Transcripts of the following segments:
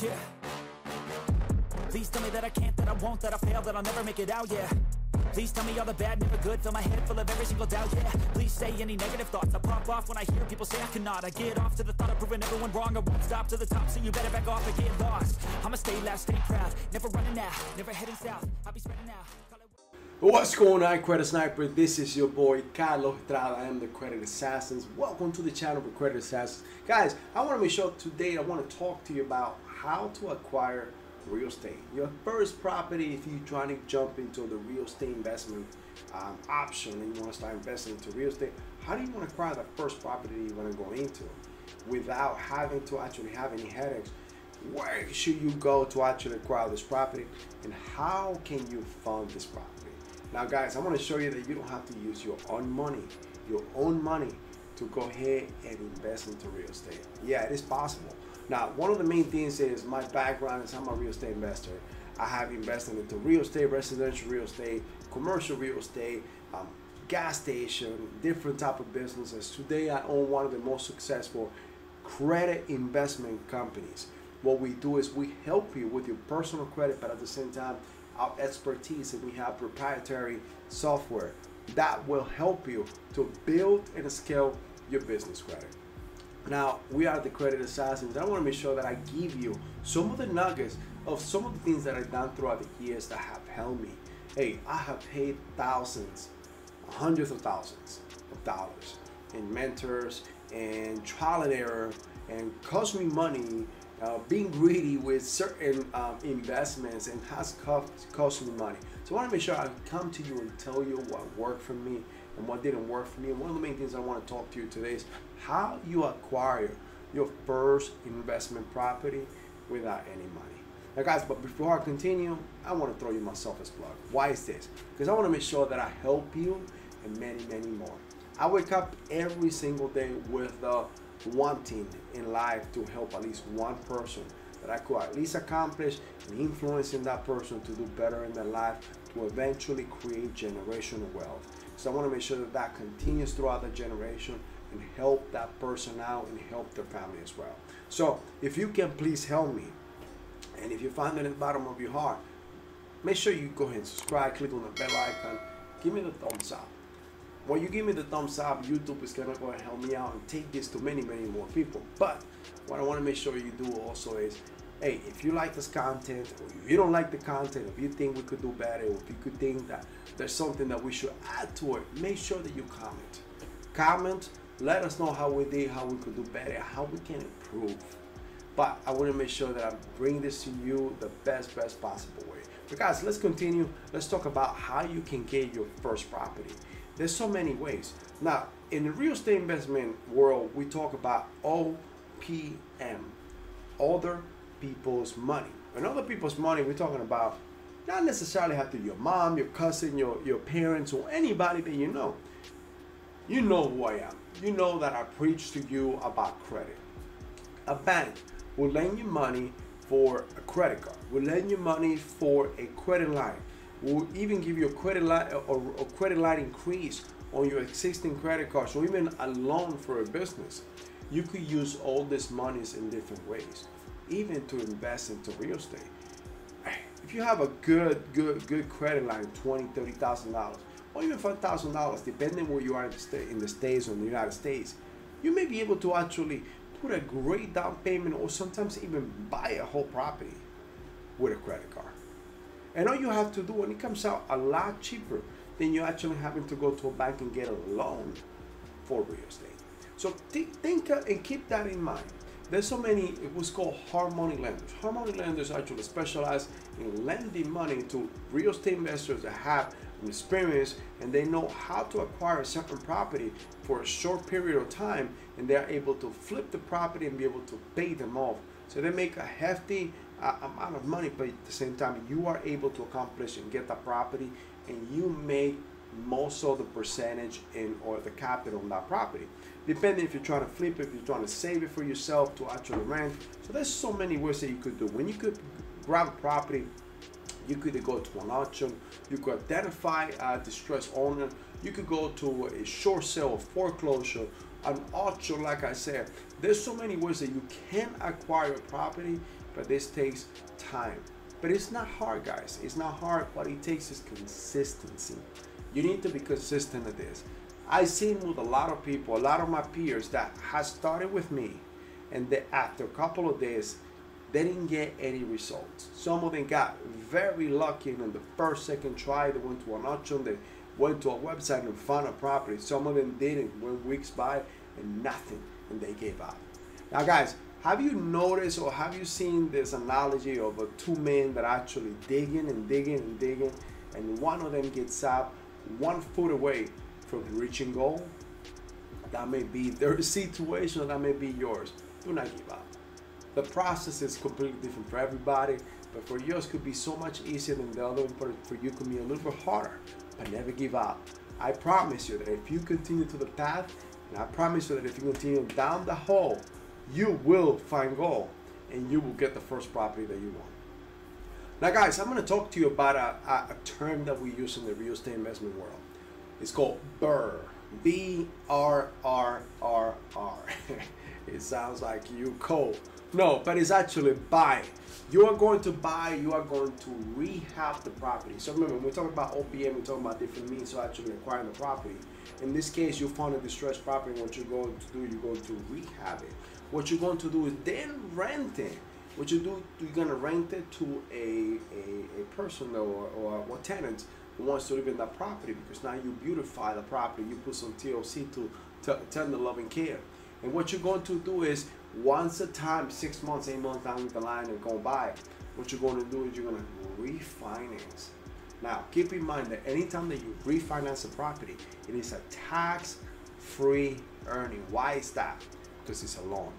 Yeah. Please tell me that I can't, that I won't, that I fail, that I'll never make it out, yeah. Please tell me all the bad, never good, fill my head full of every single doubt, yeah. Please say any negative thoughts, I pop off when I hear people say I cannot. I get off to the thought of proving everyone wrong, I won't stop to the top, so you better back off and get lost. I'ma stay loud, stay proud, never running out, never heading south, I'll be spreading out. What's going on, Credit Sniper? This is your boy Carlos Estrada. I am the Credit Assassins. Welcome to the channel for Credit Assassins. Guys, I want to make sure today I want to talk to you about how to acquire real estate. Your first property, if you're trying to jump into the real estate investment um, option and you want to start investing into real estate, how do you want to acquire the first property you want to go into without having to actually have any headaches? Where should you go to actually acquire this property and how can you fund this property? Now guys, I want to show you that you don't have to use your own money, your own money to go ahead and invest into real estate. Yeah, it is possible. Now, one of the main things is my background is I'm a real estate investor. I have invested into real estate, residential real estate, commercial real estate, um, gas station, different type of businesses. Today, I own one of the most successful credit investment companies. What we do is we help you with your personal credit, but at the same time, our expertise and we have proprietary software that will help you to build and scale your business credit. Now, we are the credit assassins. I want to make sure that I give you some of the nuggets of some of the things that I've done throughout the years that have helped me. Hey, I have paid thousands, hundreds of thousands of dollars in mentors and trial and error and cost me money uh, being greedy with certain um, investments and has cost, cost me money. So I want to make sure I come to you and tell you what worked for me and what didn't work for me. And one of the main things I want to talk to you today is how you acquire your first investment property without any money. Now guys, but before I continue, I want to throw you my selfish plug. Why is this? Because I want to make sure that I help you and many, many more. I wake up every single day with the wanting in life to help at least one person that I could at least accomplish and influencing that person to do better in their life to eventually create generational wealth. So I want to make sure that that continues throughout the generation and help that person out and help their family as well. So if you can please help me, and if you find it in the bottom of your heart, make sure you go ahead and subscribe, click on the bell icon, give me the thumbs up. When you give me the thumbs up, YouTube is gonna go and help me out and take this to many, many more people. But what I wanna make sure you do also is, hey, if you like this content, or if you don't like the content, if you think we could do better, or if you could think that there's something that we should add to it, make sure that you comment. Comment, let us know how we did, how we could do better, how we can improve. But I want to make sure that I bring this to you the best, best possible way. But guys, let's continue. Let's talk about how you can get your first property. There's so many ways. Now, in the real estate investment world, we talk about OPM, other people's money. And other people's money, we're talking about not necessarily have to be your mom, your cousin, your, your parents, or anybody that you know. You know who I am. You know that I preach to you about credit. A bank will lend you money for a credit card. Will lend you money for a credit line. Will even give you a credit line or a credit line increase on your existing credit cards, or even a loan for a business. You could use all these monies in different ways, even to invest into real estate. If you have a good, good, good credit line, twenty, thirty thousand dollars, or even five thousand dollars, depending where you are in the state, in the states or in the United States, you may be able to actually put a great down payment, or sometimes even buy a whole property with a credit card. And all you have to do, and it comes out a lot cheaper than you actually having to go to a bank and get a loan for real estate. So th- think uh, and keep that in mind. There's so many, it was called hard money lenders. Hard money lenders actually specialize in lending money to real estate investors that have experience and they know how to acquire a certain property for a short period of time and they're able to flip the property and be able to pay them off. So they make a hefty amount of money, but at the same time, you are able to accomplish and get the property and you make most of the percentage in or the capital on that property. Depending if you're trying to flip it, if you're trying to save it for yourself to actually rent. So there's so many ways that you could do. When you could grab a property, you could go to an auction, you could identify a distressed owner, you could go to a short sale or foreclosure, an auction, like I said. There's so many ways that you can acquire a property but this takes time. But it's not hard, guys. It's not hard. What it takes is consistency. You need to be consistent at this. I've seen with a lot of people, a lot of my peers that has started with me, and that after a couple of days, they didn't get any results. Some of them got very lucky and in the first, second try, they went to an auction, they went to a website and found a property. Some of them didn't, went weeks by and nothing, and they gave up. Now, guys, have you noticed or have you seen this analogy of two men that actually digging and digging and digging, and one of them gets up one foot away from reaching goal? That may be their situation, that may be yours. Do not give up. The process is completely different for everybody, but for yours could be so much easier than the other, but for you could be a little bit harder. But never give up. I promise you that if you continue to the path, and I promise you that if you continue down the hole, you will find gold and you will get the first property that you want. Now, guys, I'm going to talk to you about a, a, a term that we use in the real estate investment world. It's called BRRRR. B R R R R. It sounds like you cold. No, but it's actually buy. You are going to buy, you are going to rehab the property. So remember, when we talk about OPM, we're talking about different means of actually acquiring the property. In this case, you found a distressed property. What you're going to do, you're going to rehab it. What you're going to do is then rent it. What you do, you're gonna rent it to a, a, a person or, or a tenant who wants to live in that property because now you beautify the property. You put some TLC to, to the loving care. And what you're going to do is once a time, six months, eight months down the line and go by, what you're going to do is you're going to refinance. Now, keep in mind that anytime that you refinance a property, it is a tax-free earning. Why is that? Because it's a loan.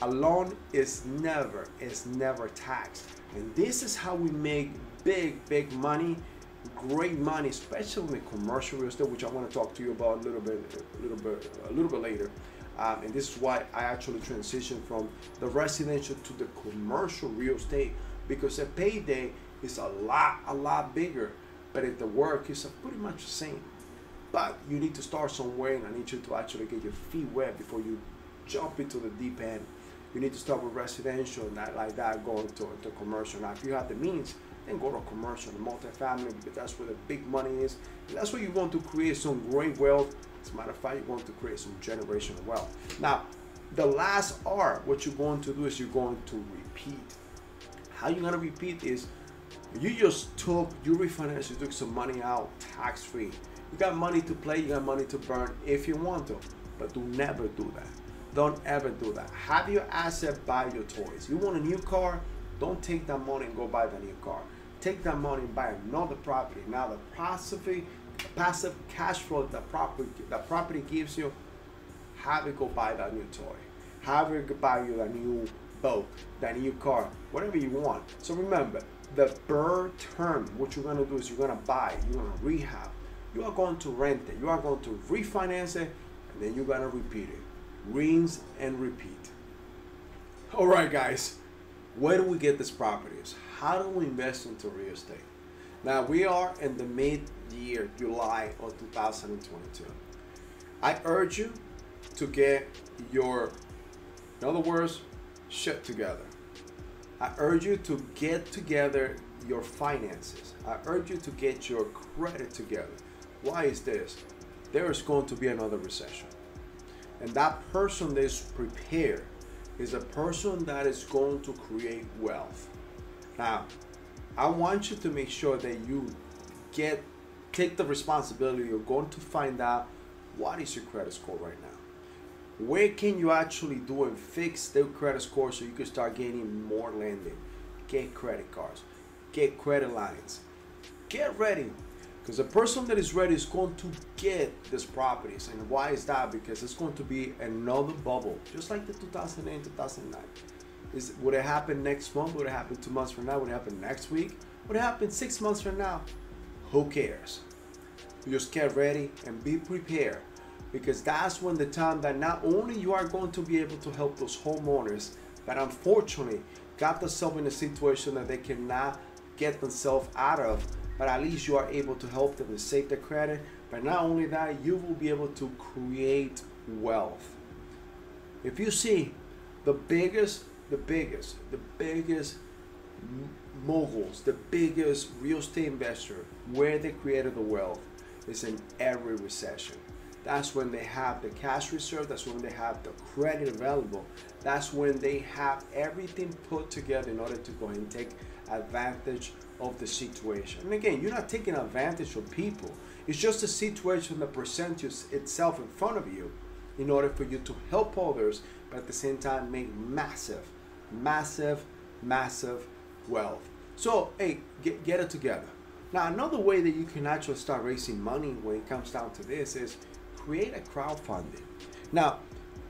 A loan is never, is never taxed. And this is how we make big, big money, great money, especially in commercial real estate, which I want to talk to you about a little bit, a little bit, a little bit later. Um, and this is why I actually transitioned from the residential to the commercial real estate because the payday is a lot, a lot bigger, but if the work is pretty much the same. But you need to start somewhere, and I need you to actually get your feet wet before you jump into the deep end. You need to start with residential, not like that, going to, to commercial. Now, if you have the means, then go to commercial, the multifamily, because that's where the big money is. And that's where you want to create some great wealth as a matter of fact, you want to create some generational wealth. Now, the last R, what you're going to do is you're going to repeat. How you're going to repeat is you just took, you refinance, you took some money out tax free. You got money to play, you got money to burn if you want to, but do never do that. Don't ever do that. Have your asset buy your toys. You want a new car? Don't take that money and go buy the new car. Take that money and buy another property. Now the passive passive cash flow that property that property gives you, have it go buy that new toy. Have it buy you a new boat, that new car, whatever you want. So remember, the BRRRR term, what you're gonna do is you're gonna buy, you're gonna rehab, you are going to rent it, you are going to refinance it, and then you're gonna repeat it. Rinse and repeat. All right, guys, where do we get these properties? How do we invest into real estate? Now we are in the mid year, July of 2022. I urge you to get your, in other words, shit together. I urge you to get together your finances. I urge you to get your credit together. Why is this? There is going to be another recession. And that person that is prepared is a person that is going to create wealth. Now, I want you to make sure that you get take the responsibility You're going to find out what is your credit score right now. Where can you actually do and fix the credit score so you can start getting more lending? Get credit cards, get credit lines, get ready. Because the person that is ready is going to get these properties. And why is that? Because it's going to be another bubble, just like the 2008 2009. Is, would it happen next month? Would it happen two months from now? Would it happen next week? Would it happen six months from now? Who cares? Just get ready and be prepared because that's when the time that not only you are going to be able to help those homeowners that unfortunately got themselves in a situation that they cannot get themselves out of, but at least you are able to help them and save their credit. But not only that, you will be able to create wealth. If you see the biggest the biggest, the biggest moguls, the biggest real estate investor, where they created the wealth is in every recession. That's when they have the cash reserve, that's when they have the credit available, that's when they have everything put together in order to go and take advantage of the situation. And again, you're not taking advantage of people. It's just a situation that presents itself in front of you in order for you to help others, but at the same time make massive, massive, massive wealth. So, hey, get, get it together. Now, another way that you can actually start raising money when it comes down to this is create a crowdfunding. Now,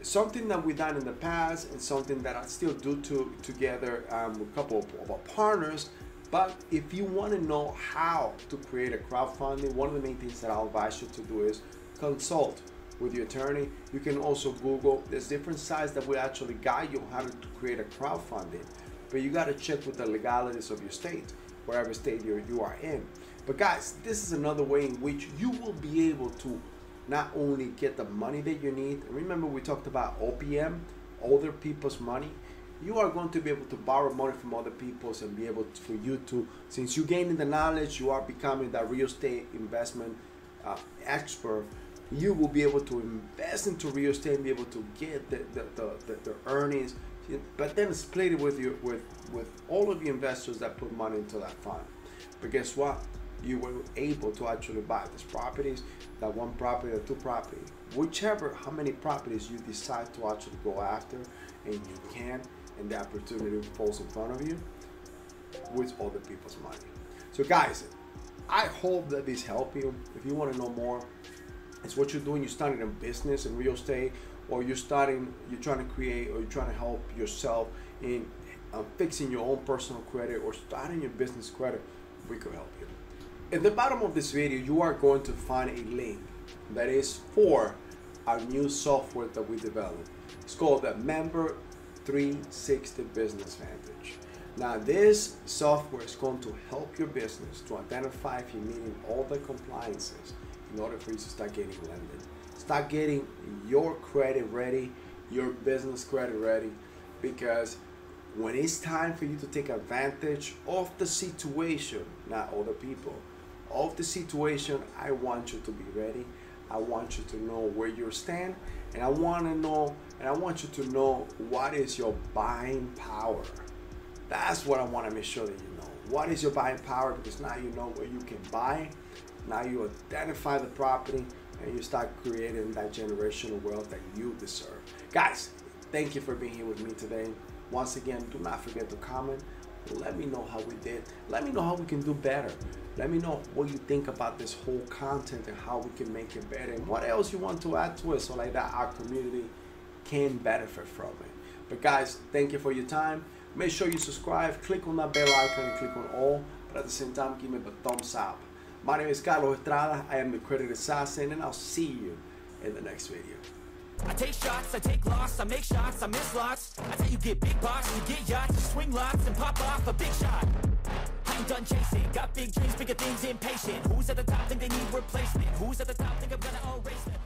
something that we've done in the past and something that I still do to, together um, with a couple of, our partners. But if you want to know how to create a crowdfunding, one of the main things that I'll advise you to do is consult with your attorney. You can also Google. There's different sites that will actually guide you how to create a crowdfunding. But you got to check with the legalities of your state, wherever state you you are in. But guys, this is another way in which you will be able to not only get the money that you need. Remember we talked about OPM, other people's money. You are going to be able to borrow money from other people's and be able to, for you to, since you're gaining the knowledge, you are becoming that real estate investment uh, expert. You will be able to invest into real estate and be able to get the, the, the, the, the earnings, but then split it with you with with all of the investors that put money into that fund. But guess what? You were able to actually buy these properties, that one property or two property, whichever how many properties you decide to actually go after, and you can, and the opportunity falls in front of you with other people's money. So guys, I hope that this helped you. If you want to know more, it's what you're doing. You're starting a business in real estate, or you're starting, you're trying to create, or you're trying to help yourself in uh, fixing your own personal credit or starting your business credit. We could help you. At the bottom of this video, you are going to find a link that is for our new software that we developed. It's called the Member 360 Business Vantage. Now this software is going to help your business to identify if you're meeting all the compliances in order for you to start getting lending. Start getting your credit ready, your business credit ready, because when it's time for you to take advantage of the situation, not other people, of the situation, I want you to be ready. I want you to know where you stand, and I want to know, and I want you to know what is your buying power. That's what I want to make sure that you know. What is your buying power? Because now you know where you can buy. Now you identify the property, and you start creating that generational wealth that you deserve. Guys, thank you for being here with me today. Once again, do not forget to comment. Let me know how we did. Let me know how we can do better. Let me know what you think about this whole content and how we can make it better and what else you want to add to it so like that our community can benefit from it. But guys, thank you for your time. Make sure you subscribe, click on that bell icon and click on all, but at the same time give me a thumbs up. My name is Carlos Estrada, I am the Credit Assassin and I'll see you in the next video. I take shots, I take loss, I make shots, I miss lots. That's how you get big box, you get yachts, you swing lots and pop off a big shot. Done chasing, got big dreams, bigger things, impatient. Who's at the top think they need replacement? Who's at the top think I'm gonna erase them?